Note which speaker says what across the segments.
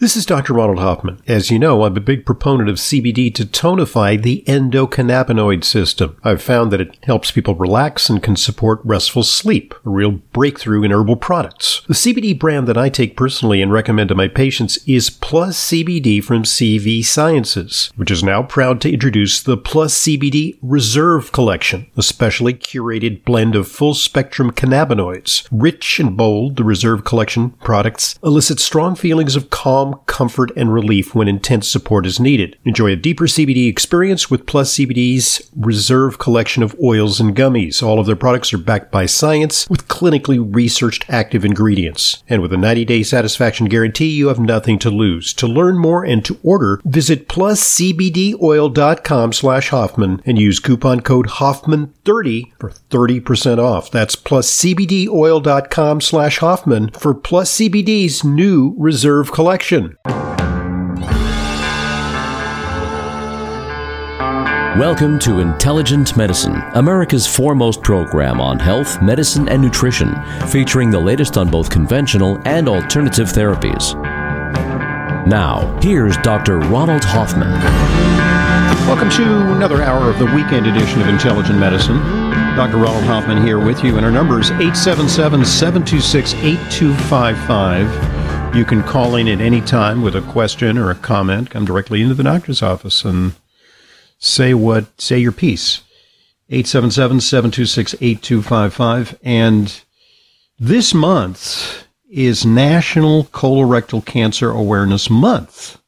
Speaker 1: This is Dr. Ronald Hoffman. As you know, I'm a big proponent of CBD to tonify the endocannabinoid system. I've found that it helps people relax and can support restful sleep, a real breakthrough in herbal products. The CBD brand that I take personally and recommend to my patients is Plus CBD from CV Sciences, which is now proud to introduce the Plus CBD Reserve Collection, a specially curated blend of full spectrum cannabinoids. Rich and bold, the Reserve Collection products elicit strong feelings of calm calm, comfort, and relief when intense support is needed. Enjoy a deeper CBD experience with Plus CBD's reserve collection of oils and gummies. All of their products are backed by science with clinically researched active ingredients. And with a 90-day satisfaction guarantee, you have nothing to lose. To learn more and to order, visit pluscbdoil.com slash Hoffman and use coupon code Hoffman30 for 30% off. That's pluscbdoil.com slash Hoffman for Plus CBD's new reserve collection.
Speaker 2: Welcome to Intelligent Medicine, America's foremost program on health, medicine, and nutrition, featuring the latest on both conventional and alternative therapies. Now, here's Dr. Ronald Hoffman.
Speaker 1: Welcome to another hour of the weekend edition of Intelligent Medicine. Dr. Ronald Hoffman here with you, and our number is 877 726 8255. You can call in at any time with a question or a comment. Come directly into the doctor's office and say what, say your piece. 877-726-8255. And this month is National Colorectal Cancer Awareness Month.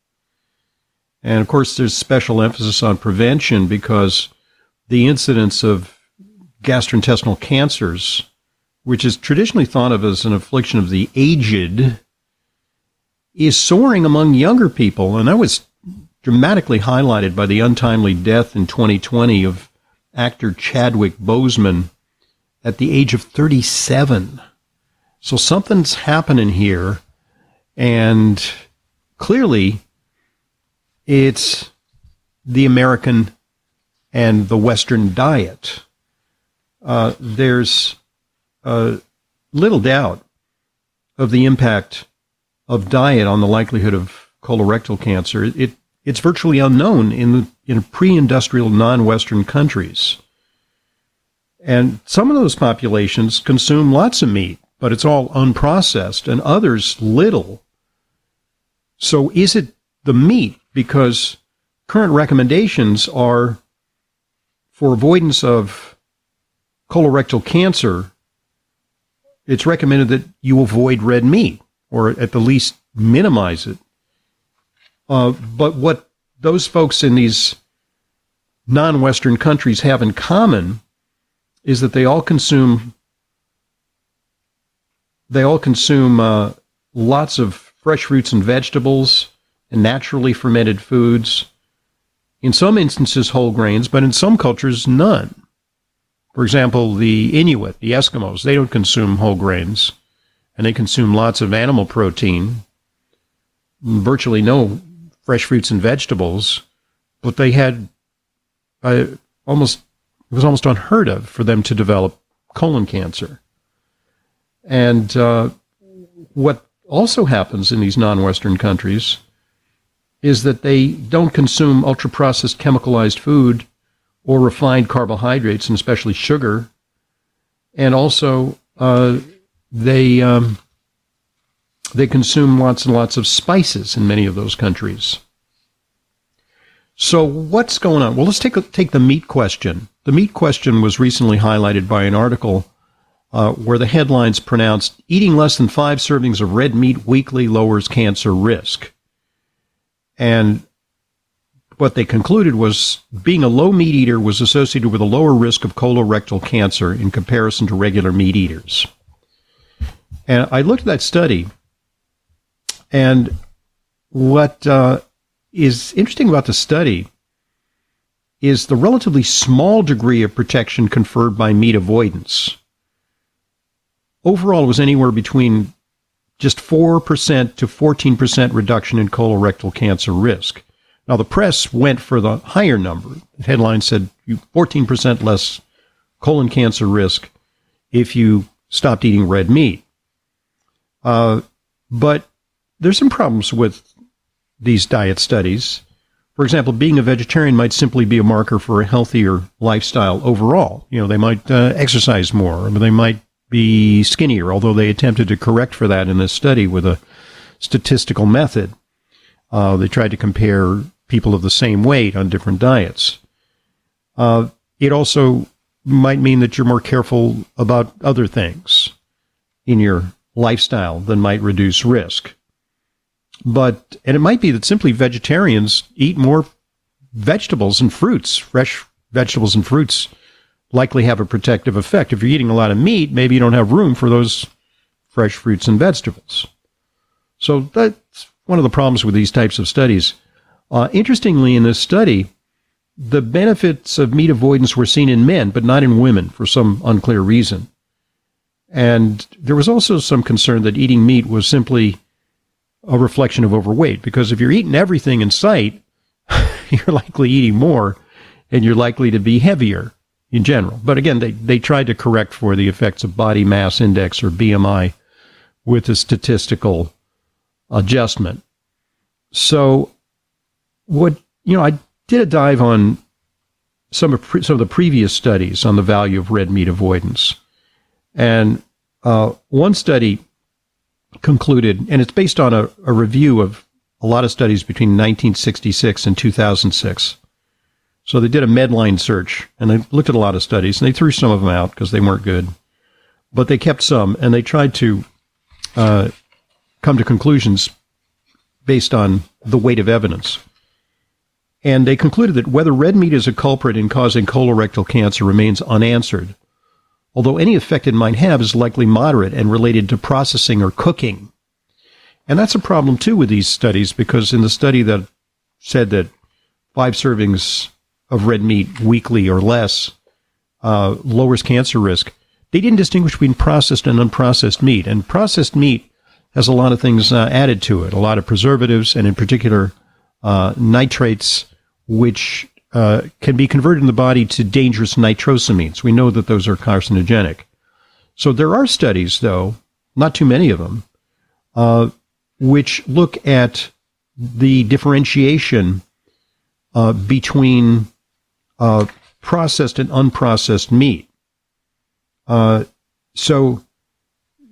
Speaker 1: And of course, there's special emphasis on prevention because the incidence of gastrointestinal cancers, which is traditionally thought of as an affliction of the aged, is soaring among younger people. And that was dramatically highlighted by the untimely death in 2020 of actor Chadwick Boseman at the age of 37. So something's happening here. And clearly, it's the American and the Western diet. Uh, there's uh, little doubt of the impact of diet on the likelihood of colorectal cancer, it it's virtually unknown in in pre-industrial non-Western countries. And some of those populations consume lots of meat, but it's all unprocessed, and others little. So is it the meat? Because current recommendations are for avoidance of colorectal cancer, it's recommended that you avoid red meat or at the least minimize it. Uh, but what those folks in these non Western countries have in common is that they all consume they all consume uh, lots of fresh fruits and vegetables and naturally fermented foods. In some instances, whole grains, but in some cultures, none. For example, the Inuit, the Eskimos, they don't consume whole grains and they consume lots of animal protein, virtually no fresh fruits and vegetables, but they had uh, almost it was almost unheard of for them to develop colon cancer. And uh, what also happens in these non-Western countries is that they don't consume ultra-processed chemicalized food or refined carbohydrates, and especially sugar, and also uh, they um, they consume lots and lots of spices in many of those countries. So what's going on? Well, let's take a, take the meat question. The meat question was recently highlighted by an article uh, where the headlines pronounced eating less than five servings of red meat weekly lowers cancer risk. And what they concluded was being a low meat eater was associated with a lower risk of colorectal cancer in comparison to regular meat eaters. And I looked at that study, and what uh, is interesting about the study is the relatively small degree of protection conferred by meat avoidance. Overall, it was anywhere between just 4% to 14% reduction in colorectal cancer risk. Now, the press went for the higher number. The headline said 14% less colon cancer risk if you stopped eating red meat. Uh, but there's some problems with these diet studies. For example, being a vegetarian might simply be a marker for a healthier lifestyle overall. You know, they might uh, exercise more, or they might be skinnier, although they attempted to correct for that in this study with a statistical method. Uh, they tried to compare people of the same weight on different diets. Uh, it also might mean that you're more careful about other things in your lifestyle than might reduce risk. But, and it might be that simply vegetarians eat more vegetables and fruits, fresh vegetables and fruits likely have a protective effect. If you're eating a lot of meat, maybe you don't have room for those fresh fruits and vegetables. So that's one of the problems with these types of studies. Uh, interestingly, in this study, the benefits of meat avoidance were seen in men, but not in women for some unclear reason. And there was also some concern that eating meat was simply a reflection of overweight, because if you're eating everything in sight, you're likely eating more and you're likely to be heavier in general. But again, they, they tried to correct for the effects of body mass index or BMI with a statistical adjustment. So, what, you know, I did a dive on some of, pre- some of the previous studies on the value of red meat avoidance. And uh, one study concluded, and it's based on a, a review of a lot of studies between 1966 and 2006. So they did a Medline search and they looked at a lot of studies and they threw some of them out because they weren't good. But they kept some and they tried to uh, come to conclusions based on the weight of evidence. And they concluded that whether red meat is a culprit in causing colorectal cancer remains unanswered, although any effect it might have is likely moderate and related to processing or cooking. And that's a problem too with these studies because in the study that said that five servings of red meat weekly or less uh, lowers cancer risk, they didn't distinguish between processed and unprocessed meat. And processed meat has a lot of things uh, added to it, a lot of preservatives, and in particular, uh, nitrates, which uh, can be converted in the body to dangerous nitrosamines. We know that those are carcinogenic. So there are studies, though, not too many of them, uh, which look at the differentiation uh, between uh, processed and unprocessed meat. Uh, so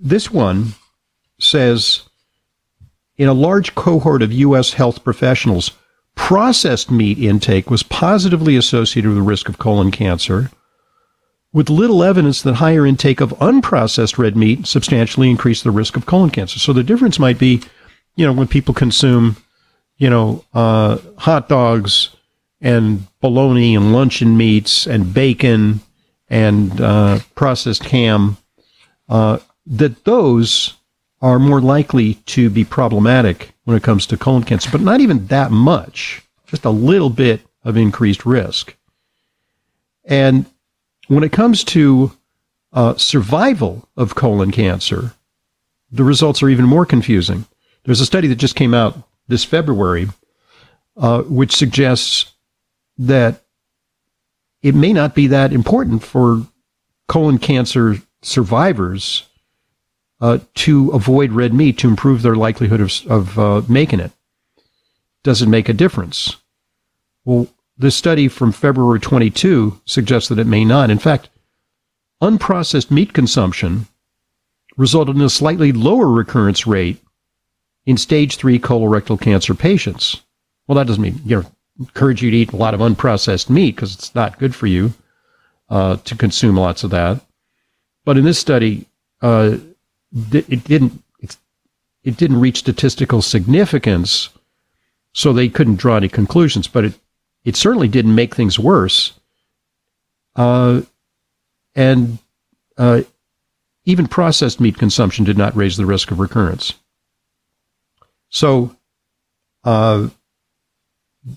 Speaker 1: this one says in a large cohort of U.S. health professionals, processed meat intake was positively associated with the risk of colon cancer, with little evidence that higher intake of unprocessed red meat substantially increased the risk of colon cancer. So the difference might be, you know, when people consume, you know, uh, hot dogs and bologna and luncheon meats and bacon and uh, processed ham, uh, that those are more likely to be problematic when it comes to colon cancer, but not even that much, just a little bit of increased risk. And when it comes to uh, survival of colon cancer, the results are even more confusing. There's a study that just came out this February, uh, which suggests that it may not be that important for colon cancer survivors uh, to avoid red meat to improve their likelihood of, of uh, making it. Does it make a difference? Well, this study from February 22 suggests that it may not. In fact, unprocessed meat consumption resulted in a slightly lower recurrence rate in stage three colorectal cancer patients. Well, that doesn't mean, you know, encourage you to eat a lot of unprocessed meat because it's not good for you uh, to consume lots of that. But in this study, uh, it didn't it didn't reach statistical significance, so they couldn't draw any conclusions. But it it certainly didn't make things worse. Uh, and uh, even processed meat consumption did not raise the risk of recurrence. So, uh,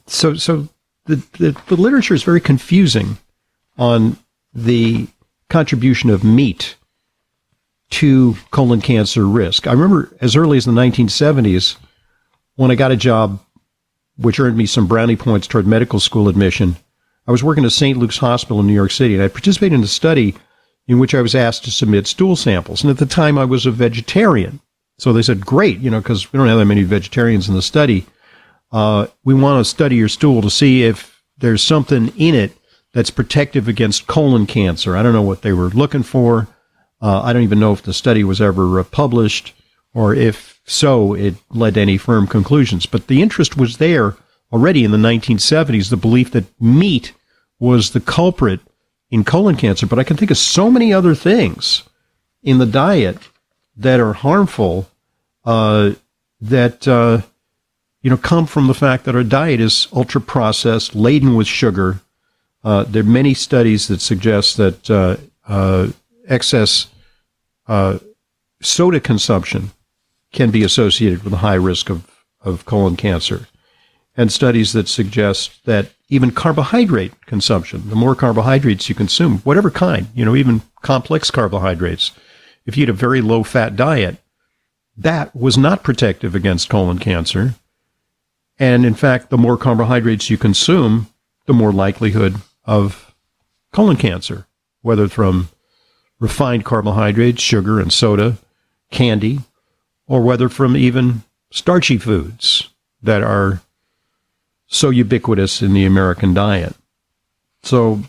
Speaker 1: so so the, the, the literature is very confusing on the contribution of meat to colon cancer risk. I remember as early as the 1970s when I got a job which earned me some brownie points toward medical school admission. I was working at St. Luke's Hospital in New York City and I participated in a study in which I was asked to submit stool samples. And at the time I was a vegetarian. So they said, great, you know, because we don't have that many vegetarians in the study. uh, we want to study your stool to see if there's something in it that's protective against colon cancer. I don't know what they were looking for. Uh, I don't even know if the study was ever uh, published or if so, it led to any firm conclusions. But the interest was there already in the 1970s, the belief that meat was the culprit in colon cancer. But I can think of so many other things in the diet that are harmful uh, that uh, you know come from the fact that our diet is ultra processed, laden with sugar. Uh, there are many studies that suggest that uh, uh, excess uh, soda consumption can be associated with a high risk of, of colon cancer, and studies that suggest that even carbohydrate consumption, the more carbohydrates you consume, whatever kind, you know, even complex carbohydrates, if you eat a very low fat diet, that was not protective against colon cancer. And in fact, the more carbohydrates you consume, the more likelihood of colon cancer, whether from refined carbohydrates, sugar and soda, candy, or whether from even starchy foods that are so ubiquitous in the American diet. So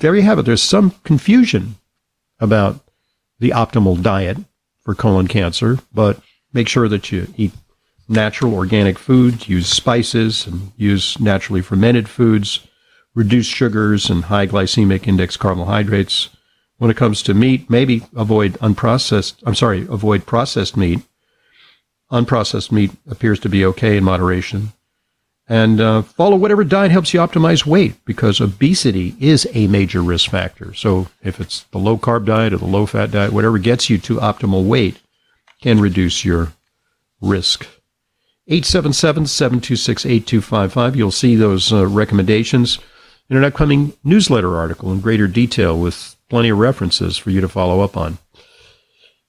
Speaker 1: there you have it. There's some confusion about the optimal diet for colon cancer, but make sure that you eat natural organic foods, use spices, and use naturally fermented foods, reduce sugars and high glycemic index carbohydrates. When it comes to meat, maybe avoid unprocessed, I'm sorry, avoid processed meat. Unprocessed meat appears to be okay in moderation. And uh, follow whatever diet helps you optimize weight because obesity is a major risk factor. So if it's the low carb diet or the low fat diet, whatever gets you to optimal weight can reduce your risk. 877 726 8255. You'll see those uh, recommendations in an upcoming newsletter article in greater detail with plenty of references for you to follow up on.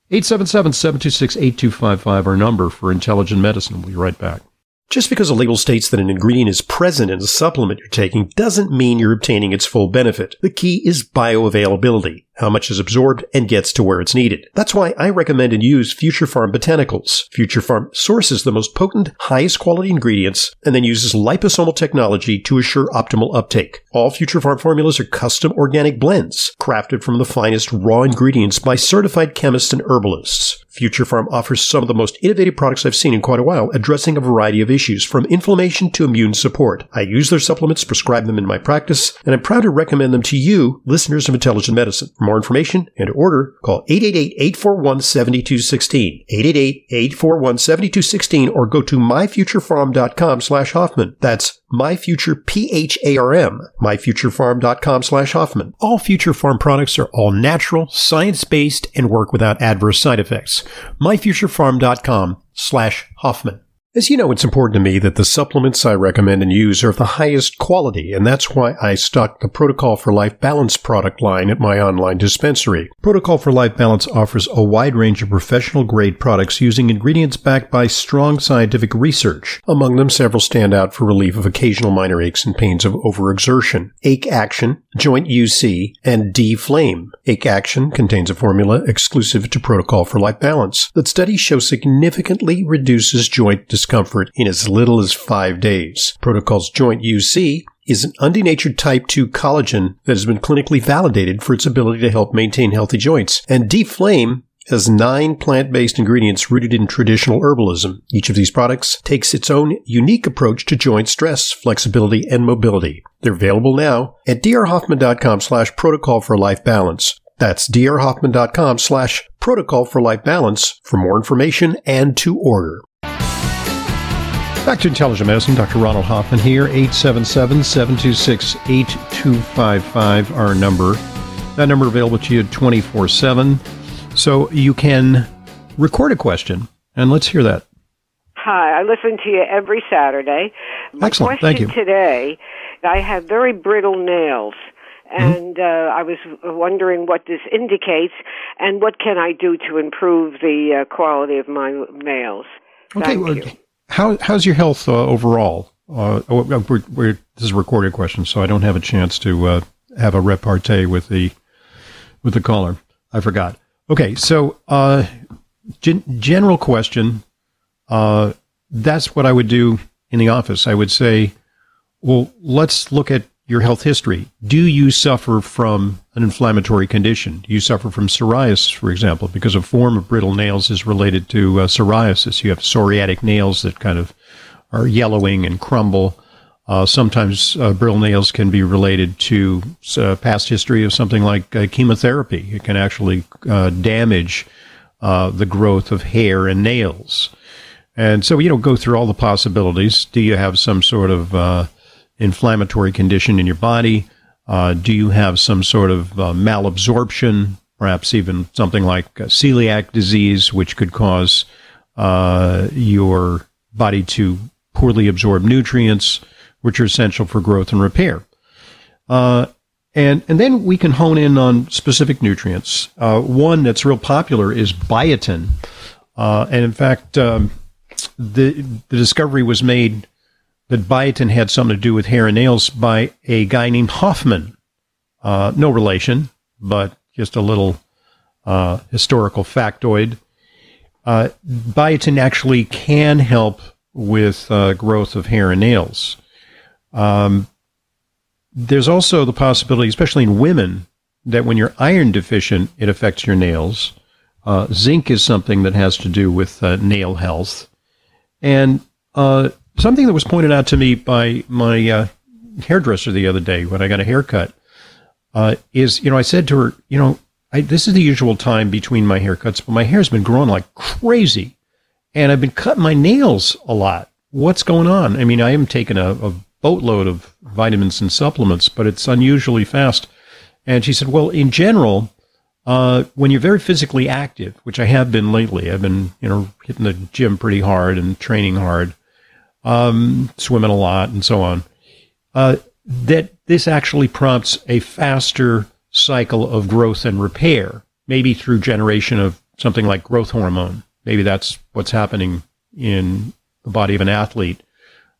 Speaker 1: 877 726 8255, our number for intelligent medicine. We'll be right back.
Speaker 3: Just because a label states that an ingredient is present in a supplement you're taking doesn't mean you're obtaining its full benefit. The key is bioavailability how much is absorbed and gets to where it's needed. That's why I recommend and use Future Pharm Botanicals. Future Pharm sources the most potent, highest quality ingredients and then uses liposomal technology to assure optimal uptake. All Future Pharm formulas are custom organic blends, crafted from the finest raw ingredients by certified chemists and herbalists. Future Pharm offers some of the most innovative products I've seen in quite a while, addressing a variety of issues from inflammation to immune support. I use their supplements, prescribe them in my practice, and I'm proud to recommend them to you, listeners of Intelligent Medicine. For more information and to order, call 888-841-7216, 888-841-7216, or go to myfuturepharm.com slash Hoffman. That's myfuture, P-H-A-R-M, myfuturepharm.com slash Hoffman. All Future Pharm products are all natural, science-based, and work without adverse side effects. myfuturepharm.com slash Hoffman. As you know, it's important to me that the supplements I recommend and use are of the highest quality, and that's why I stock the Protocol for Life Balance product line at my online dispensary. Protocol for Life Balance offers a wide range of professional grade products using ingredients backed by strong scientific research. Among them, several stand out for relief of occasional minor aches and pains of overexertion. Ache Action, Joint UC, and D-Flame. Ache Action contains a formula exclusive to Protocol for Life Balance that studies show significantly reduces joint discomfort discomfort in as little as five days. Protocol's Joint UC is an undenatured type 2 collagen that has been clinically validated for its ability to help maintain healthy joints. And D-Flame has nine plant-based ingredients rooted in traditional herbalism. Each of these products takes its own unique approach to joint stress, flexibility, and mobility. They're available now at drhoffman.com slash protocol for life balance. That's drhoffman.com slash protocol for life balance for more information and to order.
Speaker 1: Back to Intelligent Medicine, Dr. Ronald Hoffman here, 877 726 8255, our number. That number available to you 24 7. So you can record a question, and let's hear that.
Speaker 4: Hi, I listen to you every Saturday. My
Speaker 1: Excellent,
Speaker 4: question
Speaker 1: thank you.
Speaker 4: today, I have very brittle nails.
Speaker 1: Mm-hmm.
Speaker 4: And uh, I was wondering what this indicates, and what can I do to improve the uh, quality of my nails?
Speaker 1: Okay,
Speaker 4: Thank
Speaker 1: well,
Speaker 4: you.
Speaker 1: How, how's your health uh, overall? Uh, oh, we're, we're, this is a recorded question, so I don't have a chance to uh, have a repartee with the with the caller. I forgot. Okay, so uh, gen- general question. Uh, that's what I would do in the office, I would say, well, let's look at your health history. Do you suffer from an inflammatory condition? Do you suffer from psoriasis, for example, because a form of brittle nails is related to uh, psoriasis? You have psoriatic nails that kind of are yellowing and crumble. Uh, sometimes uh, brittle nails can be related to uh, past history of something like uh, chemotherapy. It can actually uh, damage the growth of hair and nails. And so, you know, go through all the possibilities. Do you have some sort of inflammatory condition in your body? do you have some sort of malabsorption, perhaps even something like celiac disease, which could cause your body to poorly absorb nutrients? which are essential for growth and repair. Uh, and, and then we can hone in on specific nutrients. Uh, one that's real popular is biotin. Uh, and in fact, um, the, the discovery was made that biotin had something to do with hair and nails by a guy named Hoffman. Uh, no relation, but just a little uh, historical factoid. Uh, biotin actually can help with growth of hair and nails. Um, there's also the possibility, especially in women, that when you're iron deficient, it affects your nails. Uh, zinc is something that has to do with uh, nail health. And uh, something that was pointed out to me by my uh, hairdresser the other day when I got a haircut uh, is, you know, I said to her, you know, I, this is the usual time between my haircuts, but my hair's been growing like crazy. And I've been cutting my nails a lot. What's going on? I mean, I am taking a, a boatload of vitamins and supplements, but it's unusually fast. And she said, well, in general, uh, when you're very physically active, which I have been lately, I've been, you know, hitting the gym pretty hard and training hard, um, swimming a lot and so on, uh, that this actually prompts a faster cycle of growth and repair, maybe through generation of something like growth hormone. Maybe that's what's happening in the body of an athlete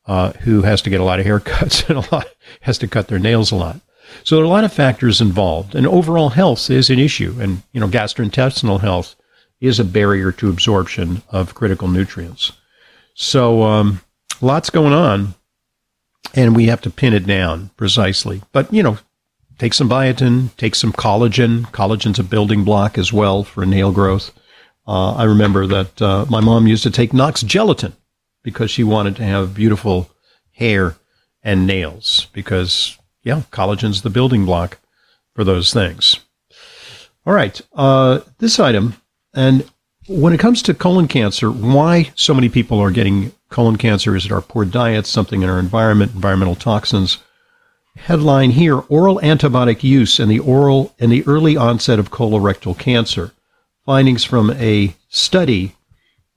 Speaker 1: uh, who has to get a lot of haircuts and a lot has to cut their nails a lot. So there are a lot of factors involved, and overall health is an issue. And you know, gastrointestinal health is a barrier to absorption of critical nutrients. So um, lots going on, and we have to pin it down precisely. But you know, take some biotin, take some collagen. Collagen's a building block as well for nail growth. Uh, I remember that uh, my mom used to take Knox gelatin because she wanted to have beautiful hair and nails because, yeah, collagen's the building block for those things. All right. Uh, this item, and when it comes to colon cancer, why so many people are getting colon cancer? Is it our poor diet, something in our environment, environmental toxins? Headline here: Oral antibiotic use and the oral and the early onset of colorectal cancer. Findings from a study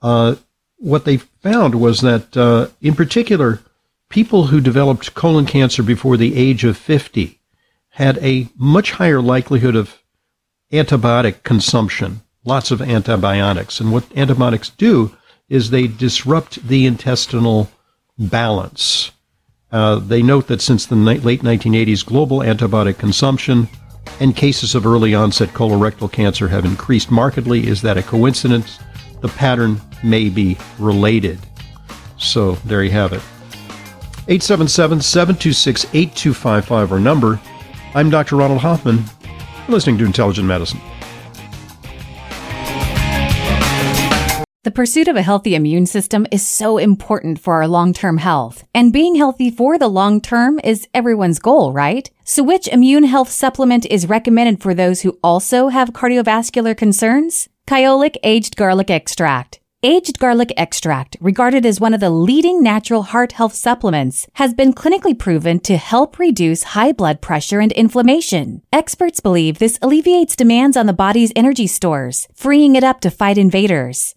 Speaker 1: uh, what they found was that, uh, in particular, people who developed colon cancer before the age of 50 had a much higher likelihood of antibiotic consumption, lots of antibiotics. And what antibiotics do is they disrupt the intestinal balance. Uh, they note that since the ni- late 1980s, global antibiotic consumption and cases of early onset colorectal cancer have increased markedly. Is that a coincidence? the pattern may be related. So there you have it. 877 726 8255, our number. I'm Dr. Ronald Hoffman. Listening to Intelligent Medicine.
Speaker 5: The pursuit of a healthy immune system is so important for our long term health. And being healthy for the long term is everyone's goal, right? So, which immune health supplement is recommended for those who also have cardiovascular concerns? Kyolic Aged Garlic Extract. Aged garlic extract, regarded as one of the leading natural heart health supplements, has been clinically proven to help reduce high blood pressure and inflammation. Experts believe this alleviates demands on the body's energy stores, freeing it up to fight invaders.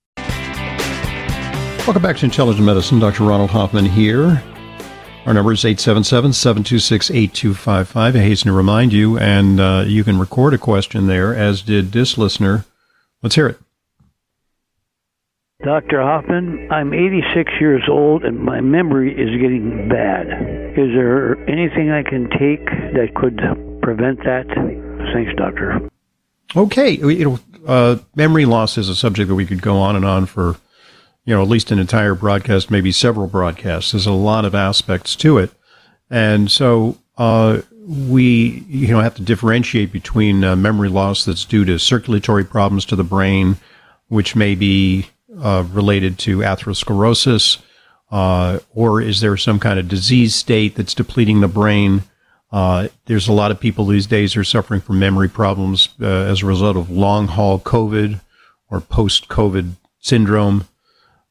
Speaker 1: Welcome back to Intelligent Medicine. Dr. Ronald Hoffman here. Our number is 877 726 8255. I hasten to remind you, and uh, you can record a question there, as did this listener. Let's hear it.
Speaker 6: Dr. Hoffman, I'm 86 years old and my memory is getting bad. Is there anything I can take that could prevent that? Thanks, doctor.
Speaker 1: Okay, you know, uh, memory loss is a subject that we could go on and on for, you know, at least an entire broadcast, maybe several broadcasts. There's a lot of aspects to it, and so uh, we, you know, have to differentiate between uh, memory loss that's due to circulatory problems to the brain, which may be uh, related to atherosclerosis, uh, or is there some kind of disease state that's depleting the brain? Uh, there's a lot of people these days are suffering from memory problems uh, as a result of long haul COVID or post COVID syndrome.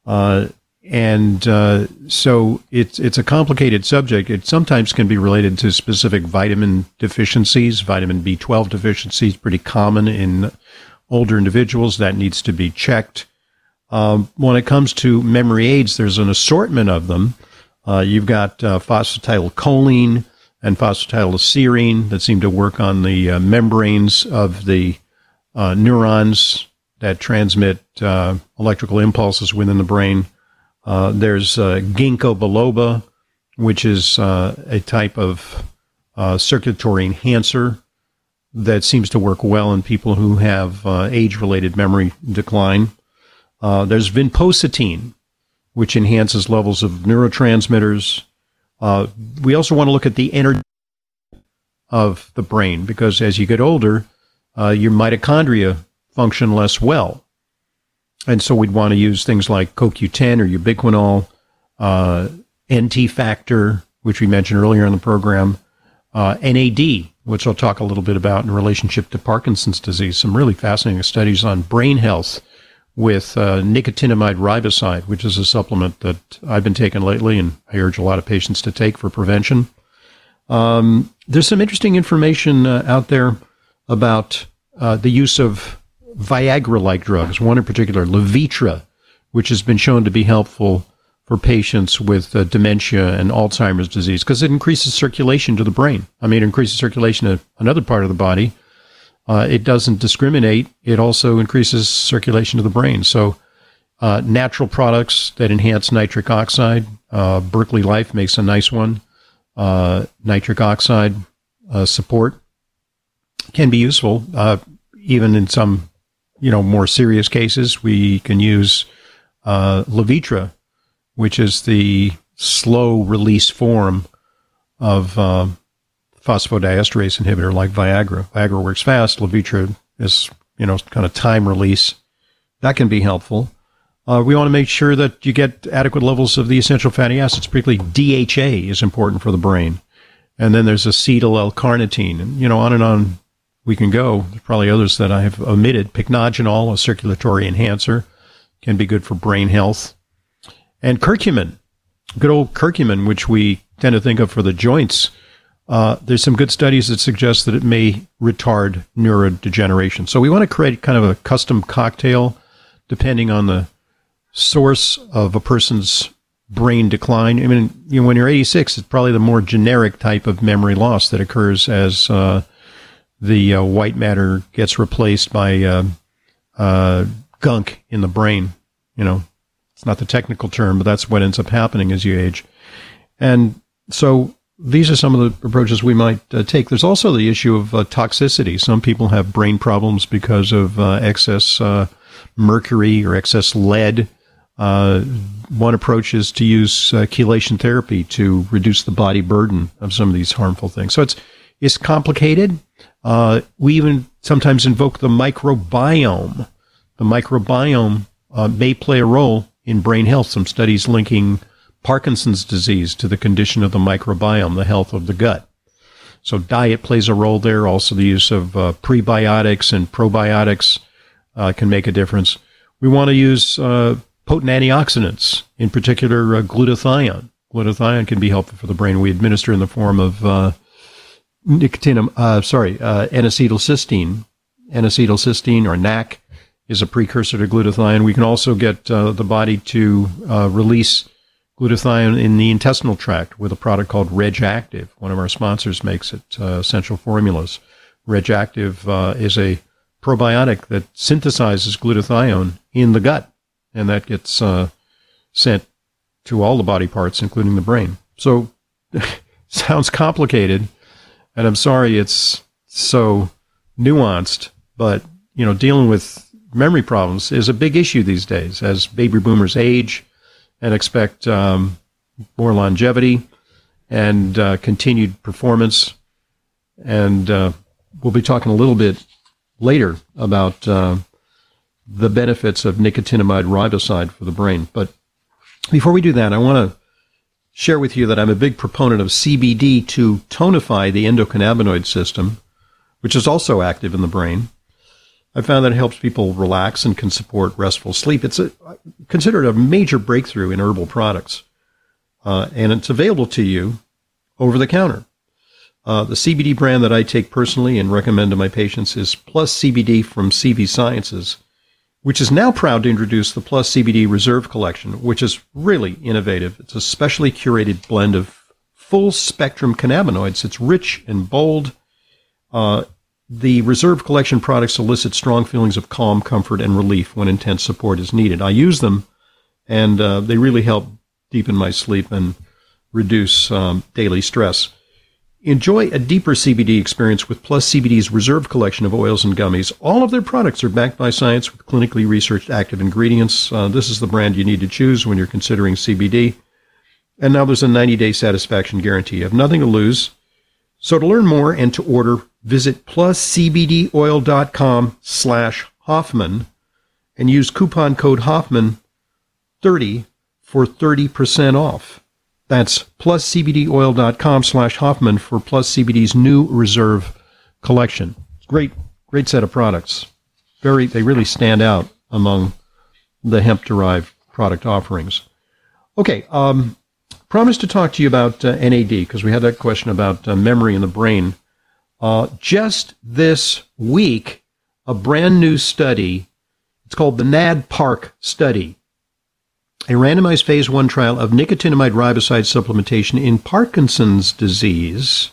Speaker 1: Uh, and uh, so it's it's a complicated subject. It sometimes can be related to specific vitamin deficiencies. Vitamin B12 deficiency is pretty common in older individuals. That needs to be checked. Um, when it comes to memory aids, there's an assortment of them. Uh, you've got uh, phosphatidylcholine and phosphatidylserine that seem to work on the uh, membranes of the uh, neurons that transmit uh, electrical impulses within the brain. Uh, there's ginkgo biloba, which is a type of circulatory enhancer that seems to work well in people who have age-related memory decline. Uh, there's vinpocetine, which enhances levels of neurotransmitters. Uh, we also want to look at the energy of the brain because as you get older, uh, your mitochondria function less well. And so we'd want to use things like CoQ10 or ubiquinol, uh, NT factor, which we mentioned earlier in the program, uh, NAD, which I'll talk a little bit about in relationship to Parkinson's disease. Some really fascinating studies on brain health with uh, nicotinamide riboside, which is a supplement that I've been taking lately, and I urge a lot of patients to take for prevention. Um, there's some interesting information uh, out there about uh, the use of Viagra-like drugs. One in particular, Levitra, which has been shown to be helpful for patients with uh, dementia and Alzheimer's disease because it increases circulation to the brain. I mean, it increases circulation to another part of the body uh, it doesn't discriminate. It also increases circulation to the brain. So, uh, natural products that enhance nitric oxide. Uh, Berkeley Life makes a nice one. Uh, nitric oxide uh, support can be useful, even in some, you know, more serious cases. We can use Levitra, which is the slow release form of phosphodiesterase inhibitor like Viagra. Viagra works fast. Levitra is, you know, kind of time release. That can be helpful. Uh, we want to make sure that you get adequate levels of the essential fatty acids, particularly DHA is important for the brain. And then there's acetyl L-carnitine, and you know, on and on we can go. There's probably others that I have omitted. Pycnogenol, a circulatory enhancer, can be good for brain health. And curcumin, good old curcumin, which we tend to think of for the joints, uh, there's some good studies that suggest that it may retard neurodegeneration. So we want to create kind of a custom cocktail depending on the source of a person's brain decline. I mean, you know, when you're 86, it's probably the more generic type of memory loss that occurs as uh, the uh, white matter gets replaced by uh, uh, gunk in the brain. You know, it's not the technical term, but that's what ends up happening as you age. And so these are some of the approaches we might uh, take. There's also the issue of uh, toxicity. Some people have brain problems because of uh, excess mercury or excess lead. Uh, one approach is to use uh, chelation therapy to reduce the body burden of some of these harmful things. So it's it's complicated. We even sometimes invoke the microbiome. The microbiome may play a role in brain health. Some studies linking Parkinson's disease to the condition of the microbiome, the health of the gut. So diet plays a role there. Also, the use of uh, prebiotics and probiotics uh, can make a difference. We want to use uh, potent antioxidants, in particular uh, glutathione. Glutathione can be helpful for the brain. We administer in the form of uh, nicotinum, uh, sorry, N-acetylcysteine. N-acetylcysteine or NAC is a precursor to glutathione. We can also get the body to release glutathione in the intestinal tract with a product called Reg'Activ. One of our sponsors makes it, uh, Essential Formulas. Reg'Activ uh, is a probiotic that synthesizes glutathione in the gut, and that gets uh, sent to all the body parts, including the brain. So, sounds complicated, and I'm sorry it's so nuanced, but you know, dealing with memory problems is a big issue these days as baby boomers age and expect um, more longevity and uh, continued performance. And uh, we'll be talking a little bit later about uh, the benefits of nicotinamide riboside for the brain. But before we do that, I want to share with you that I'm a big proponent of CBD to tonify the endocannabinoid system, which is also active in the brain. I found that it helps people relax and can support restful sleep. It's a, considered a major breakthrough in herbal products, uh, and it's available to you over the counter. Uh, the CBD brand that I take personally and recommend to my patients is Plus CBD from CV Sciences, which is now proud to introduce the Plus CBD Reserve Collection, which is really innovative. It's a specially curated blend of full spectrum cannabinoids. It's rich and bold. Uh, the Reserve Collection products elicit strong feelings of calm, comfort, and relief when intense support is needed. I use them, and uh, they really help deepen my sleep and reduce um, daily stress. Enjoy a deeper CBD experience with Plus CBD's Reserve collection of oils and gummies. All of their products are backed by science with clinically researched active ingredients. Uh, this is the brand you need to choose when you're considering CBD. And now there's a 90 day satisfaction guarantee. You have nothing to lose. So to learn more and to order, visit pluscbdoil.com slash Hoffman and use coupon code Hoffman 30 for 30% off. That's pluscbdoil.com slash Hoffman for Plus CBD's new reserve collection. Great, great set of products. Very, they really stand out among the hemp derived product offerings. Okay, um, promised to talk to you about uh, NAD because we had that question about uh, memory in the brain. Uh, just this week, a brand new study. It's called the NAD Park study, a randomized phase one trial of nicotinamide riboside supplementation in Parkinson's disease.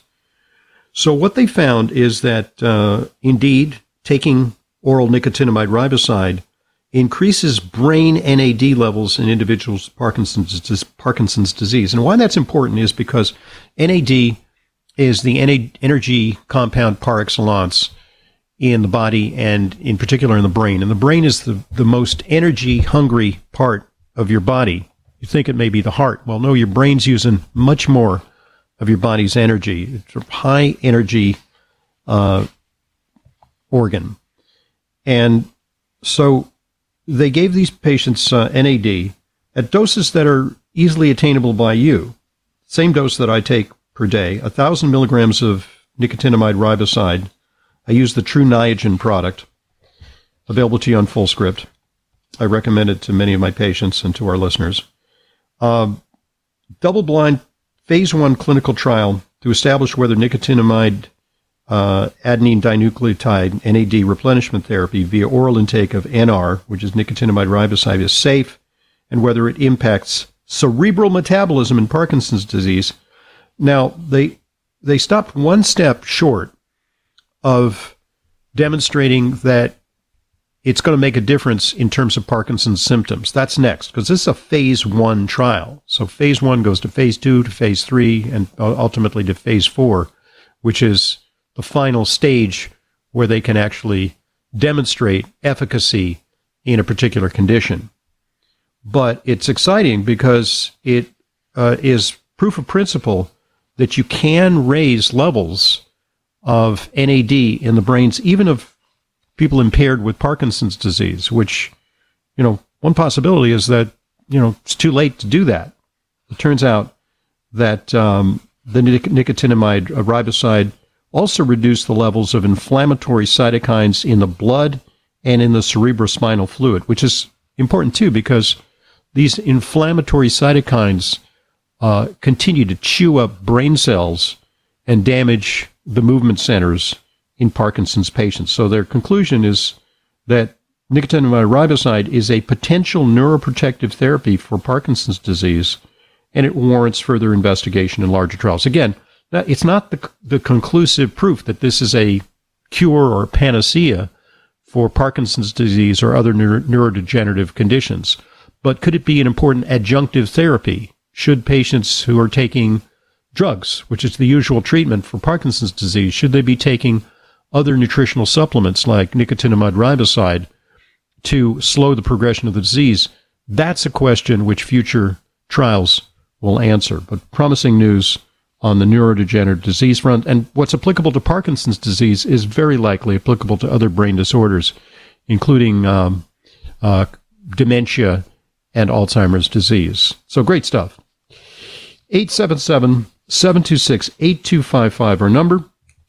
Speaker 1: So what they found is that uh, indeed taking oral nicotinamide riboside increases brain NAD levels in individuals with Parkinson's, Parkinson's disease. And why that's important is because NAD is the energy compound par excellence in the body and in particular in the brain. And the brain is the, the most energy hungry part of your body. You think it may be the heart. Well, no, your brain's using much more of your body's energy. It's a high energy uh, organ. And so they gave these patients uh, NAD at doses that are easily attainable by you. Same dose that I take per day, 1,000 milligrams of nicotinamide riboside. I use the Tru Niagen product, available to you on Fullscript. I recommend it to many of my patients and to our listeners. Uh, double blind phase one clinical trial to establish whether nicotinamide uh, adenine dinucleotide NAD replenishment therapy via oral intake of NR, which is nicotinamide riboside, is safe, and whether it impacts cerebral metabolism in Parkinson's disease. Now they they stopped one step short of demonstrating that it's going to make a difference in terms of Parkinson's symptoms. That's next because this is a phase one trial. So phase one goes to phase two, to phase three, and ultimately to phase four, which is the final stage where they can actually demonstrate efficacy in a particular condition. But it's exciting because it uh, is proof of principle that you can raise levels of NAD in the brains, even of people impaired with Parkinson's disease, which, you know, one possibility is that, you know, it's too late to do that. It turns out that um, the nic- nicotinamide riboside also reduced the levels of inflammatory cytokines in the blood and in the cerebrospinal fluid, which is important too because these inflammatory cytokines uh, continue to chew up brain cells and damage the movement centers in Parkinson's patients. So their conclusion is that nicotinamide riboside is a potential neuroprotective therapy for Parkinson's disease and it warrants further investigation in larger trials. Again, it's not the, the conclusive proof that this is a cure or panacea for Parkinson's disease or other neuro- neurodegenerative conditions, but could it be an important adjunctive therapy? Should patients who are taking drugs, which is the usual treatment for Parkinson's disease, should they be taking other nutritional supplements like nicotinamide riboside to slow the progression of the disease? That's a question which future trials will answer. But promising news on the neurodegenerative disease front. And what's applicable to Parkinson's disease is very likely applicable to other brain disorders, including um, uh, dementia and Alzheimer's disease. So great stuff. 877 726 8255, our number.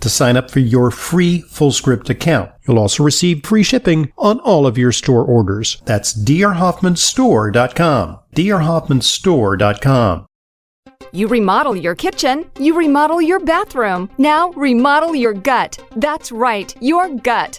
Speaker 3: to sign up for your free FullScript account. You'll also receive free shipping on all of your store orders. That's drhoffmanstore.com. drhoffmanstore.com.
Speaker 7: You remodel your kitchen, you remodel your bathroom. Now remodel your gut. That's right, your gut.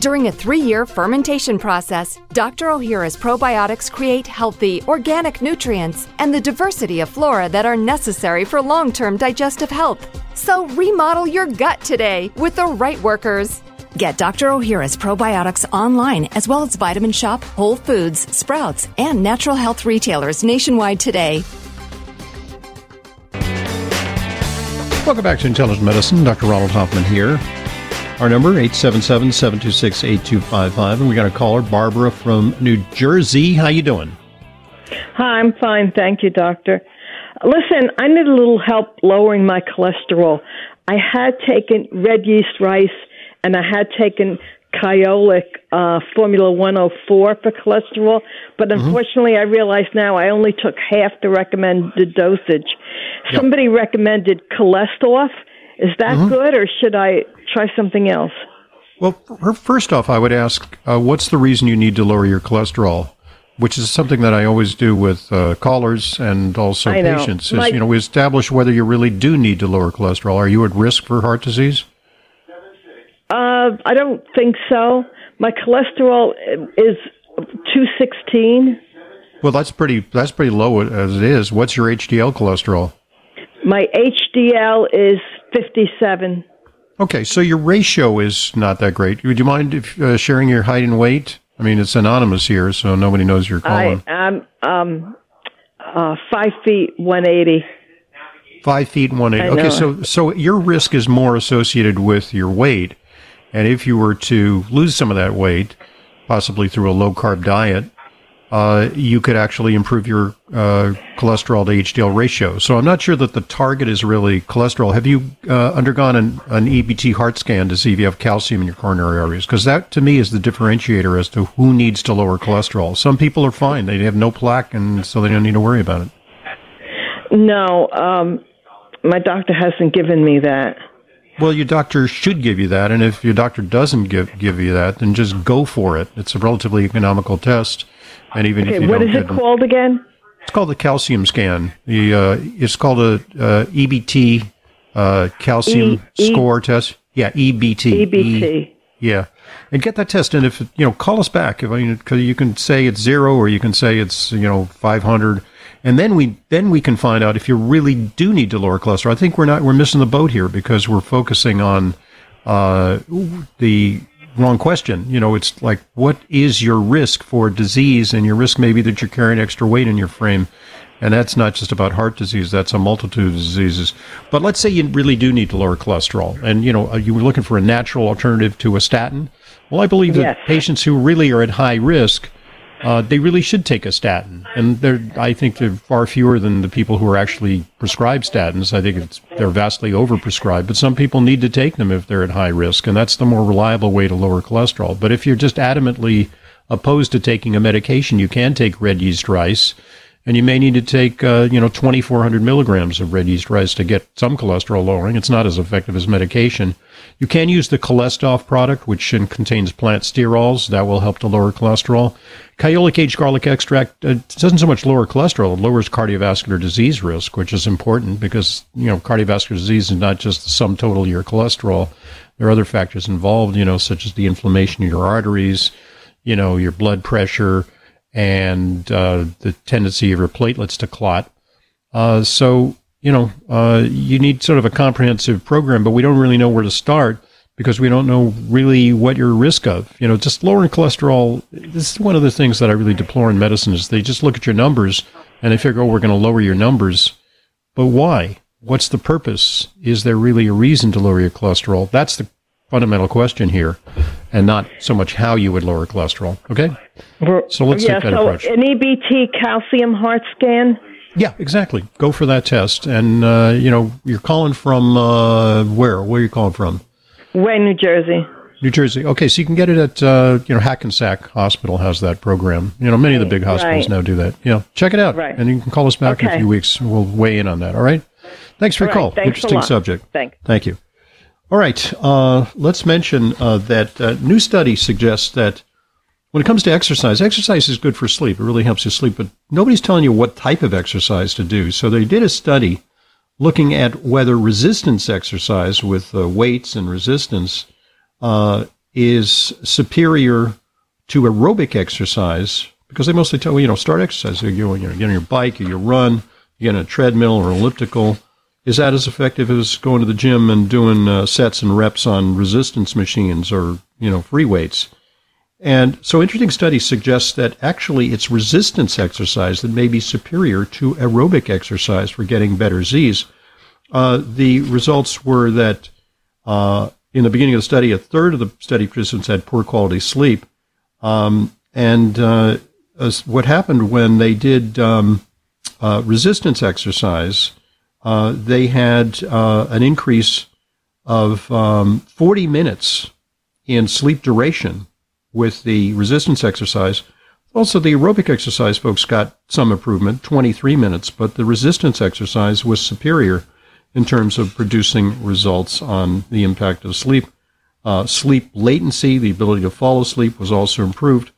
Speaker 7: During a three year fermentation process, Dr. Ohhira's probiotics create healthy, organic nutrients and the diversity of flora that are necessary for long term digestive health. So remodel your gut today with the right workers. Get Dr. Ohhira's probiotics online as well as Vitamin Shoppe, Whole Foods, Sprouts, and natural health retailers nationwide today.
Speaker 1: Welcome back to Intelligent Medicine. Dr. Ronald Hoffman here. Our number, 877-726-8255. And we got a caller, Barbara from New Jersey. How you doing?
Speaker 8: Hi, I'm fine. Thank you, doctor. Listen, I need a little help lowering my cholesterol. I had taken red yeast rice and I had taken Kyolic uh, Formula 104 for cholesterol, but mm-hmm. unfortunately, mm-hmm. I realize now I only took half the recommended dosage. Yep. Somebody recommended Cholesterol. Is that mm-hmm. good, or should I try something else?
Speaker 1: Well, first off, I would ask, uh, what's the reason you need to lower your cholesterol? Which is something that I always do with uh, callers and also patients. Is you know, we establish whether you really do need to lower cholesterol. Are you at risk for heart disease?
Speaker 8: Uh, I don't think so. My cholesterol is two sixteen.
Speaker 1: Well, that's pretty. That's pretty low as it is. What's your HDL cholesterol?
Speaker 8: My HDL is 57.
Speaker 1: Okay, so your ratio is not that great. Would you mind if, uh, sharing your height and weight? I mean, it's anonymous here, so nobody knows you're calling.
Speaker 8: I am um, uh, five feet one eighty.
Speaker 1: Five feet one eighty. Okay, so so your risk is more associated with your weight, and if you were to lose some of that weight, possibly through a low carb diet, uh, you could actually improve your uh, cholesterol to HDL ratio. So I'm not sure that the target is really cholesterol. Have you uh, undergone an, an, EBT heart scan to see if you have calcium in your coronary arteries? Because that, to me, is the differentiator as to who needs to lower cholesterol. Some people are fine; they have no plaque, and so they don't need to worry about it.
Speaker 8: No, um, my doctor hasn't given me that.
Speaker 1: Well, your doctor should give you that, and if your doctor doesn't give give you that, then just go for it. It's a relatively economical test and even
Speaker 8: okay,
Speaker 1: if you
Speaker 8: what
Speaker 1: is
Speaker 8: it called again?
Speaker 1: It's called the calcium scan. The uh, it's called a uh, EBT uh, calcium e- score e- test. Yeah, EBT.
Speaker 8: EBT. E-
Speaker 1: Yeah, and get that test. And if you know, call us back. If I mean, cause you can say it's zero, or you can say it's you know five hundred, and then we then we can find out if you really do need to lower cholesterol. I think we're not we're missing the boat here because we're focusing on uh, the wrong question. You know, it's like what is your risk for disease, and your risk may be that you're carrying extra weight in your frame. And that's not just about heart disease, that's a multitude of diseases. But let's say you really do need to lower cholesterol and you know you were looking for a natural alternative to a statin. Well, I believe
Speaker 8: Yes.
Speaker 1: that patients who really are at high risk, uh, they really should take a statin. And I think they're far fewer than the people who are actually prescribed statins. I think it's, they're vastly overprescribed, but some people need to take them if they're at high risk. And that's the more reliable way to lower cholesterol. But if you're just adamantly opposed to taking a medication, you can take red yeast rice and you may need to take uh, you know 2400 milligrams of red yeast rice to get some cholesterol lowering. It's not as effective as medication. You can use the CholestOff product which in- contains plant sterols. That will help to lower cholesterol. Kyolic aged garlic extract uh, doesn't so much lower cholesterol it lowers cardiovascular disease risk which is important because you know cardiovascular disease is not just the sum total of your cholesterol. There are other factors involved you know such as the inflammation in your arteries you know your blood pressure and uh, the tendency of your platelets to clot. Uh, so, you know, uh, you need sort of a comprehensive program, but we don't really know where to start because we don't know really what you're risk of. You know, just lowering cholesterol, this is one of the things that I really deplore in medicine is they just look at your numbers and they figure, oh, we're going to lower your numbers. But why? What's the purpose? Is there really a reason to lower your cholesterol? That's the fundamental question here, and not so much how you would lower cholesterol. Okay? So let's
Speaker 8: yeah,
Speaker 1: take that
Speaker 8: so
Speaker 1: approach.
Speaker 8: an EBT calcium heart scan.
Speaker 1: Yeah, exactly. Go for that test. And, uh, you know, you're calling from uh, where? Where are you calling from?
Speaker 8: Wayne, New Jersey.
Speaker 1: New Jersey. Okay, so you can get it at, uh, you know, Hackensack Hospital has that program. You know, many of the big hospitals
Speaker 8: Right.
Speaker 1: now do that. Yeah, check it out.
Speaker 8: Right.
Speaker 1: And you can call us back in a few weeks. We'll weigh in on that. All right? Thanks for your
Speaker 8: right,
Speaker 1: call.
Speaker 8: thanks
Speaker 1: Interesting subject.
Speaker 8: Thanks.
Speaker 1: Thank you. All right. Uh, let's mention uh, that uh, new study suggests that when it comes to exercise, exercise is good for sleep. It really helps you sleep, but nobody's telling you what type of exercise to do. So they did a study looking at whether resistance exercise with uh, weights and resistance uh, is superior to aerobic exercise because they mostly tell you, you know, start exercise. So you, get on your bike or you run, you get on a treadmill or elliptical. Is that as effective as going to the gym and doing uh, sets and reps on resistance machines or, you know, free weights? And so interesting studies suggest that actually it's resistance exercise that may be superior to aerobic exercise for getting better Z's. Uh, the results were that uh, in the beginning of the study, a third of the study participants had poor quality sleep. Um, and uh, what happened when they did um, uh, resistance exercise, uh, they had uh, an increase of um, 40 minutes in sleep duration with the resistance exercise. Also, the aerobic exercise folks got some improvement, 23 minutes, but the resistance exercise was superior in terms of producing results on the impact of sleep. Uh, sleep latency, the ability to fall asleep, was also improved.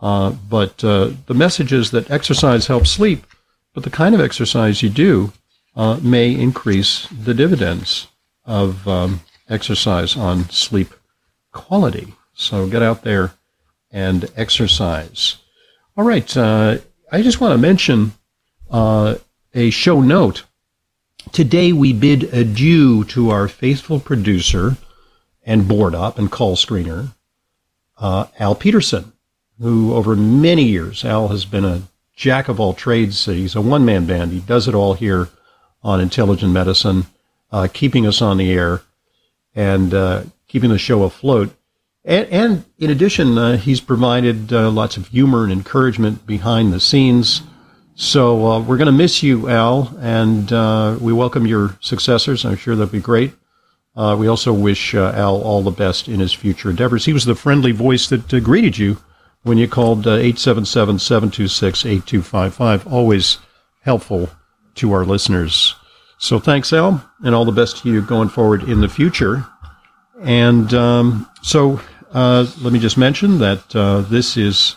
Speaker 1: Uh, but uh, the message is that exercise helps sleep, but the kind of exercise you do uh, may increase the dividends of um, exercise on sleep quality. So get out there and exercise. All right. Uh, I just want to mention uh, a show note. Today we bid adieu to our faithful producer and board up and call screener, uh, Al Peterson, who over many years, Al has been a jack of all trades. He's a one man band. He does it all here on Intelligent Medicine, uh, keeping us on the air and uh, keeping the show afloat. And, and in addition, uh, he's provided uh, lots of humor and encouragement behind the scenes. So uh, we're going to miss you, Al, and uh, we welcome your successors. I'm sure they'll be great. Uh, we also wish uh, Al all the best in his future endeavors. He was the friendly voice that greeted you when you called uh, 877 726 8255. Always helpful to our listeners. So thanks, Al, and all the best to you going forward in the future. And um, so uh, let me just mention that uh, this is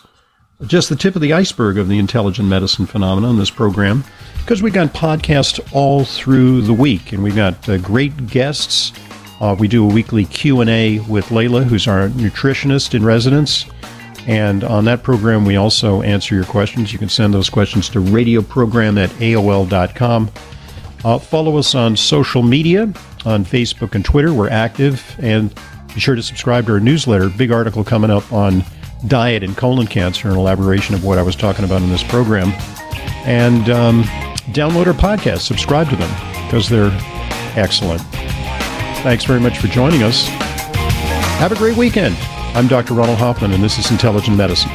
Speaker 1: just the tip of the iceberg of the intelligent medicine phenomenon, this program, because we've got podcasts all through the week and we've got uh, great guests Uh, we do a weekly Q&A with Layla, who's our nutritionist in residence. And on that program, we also answer your questions. You can send those questions to radioprogram at AOL.com. Uh, follow us on social media on Facebook and Twitter. We're active. And be sure to subscribe to our newsletter. Big article coming up on diet and colon cancer, an elaboration of what I was talking about in this program. And um, download our podcast, subscribe to them because they're excellent. Thanks very much for joining us. Have a great weekend. I'm Dr. Ronald Hoffman, and this is Intelligent Medicine.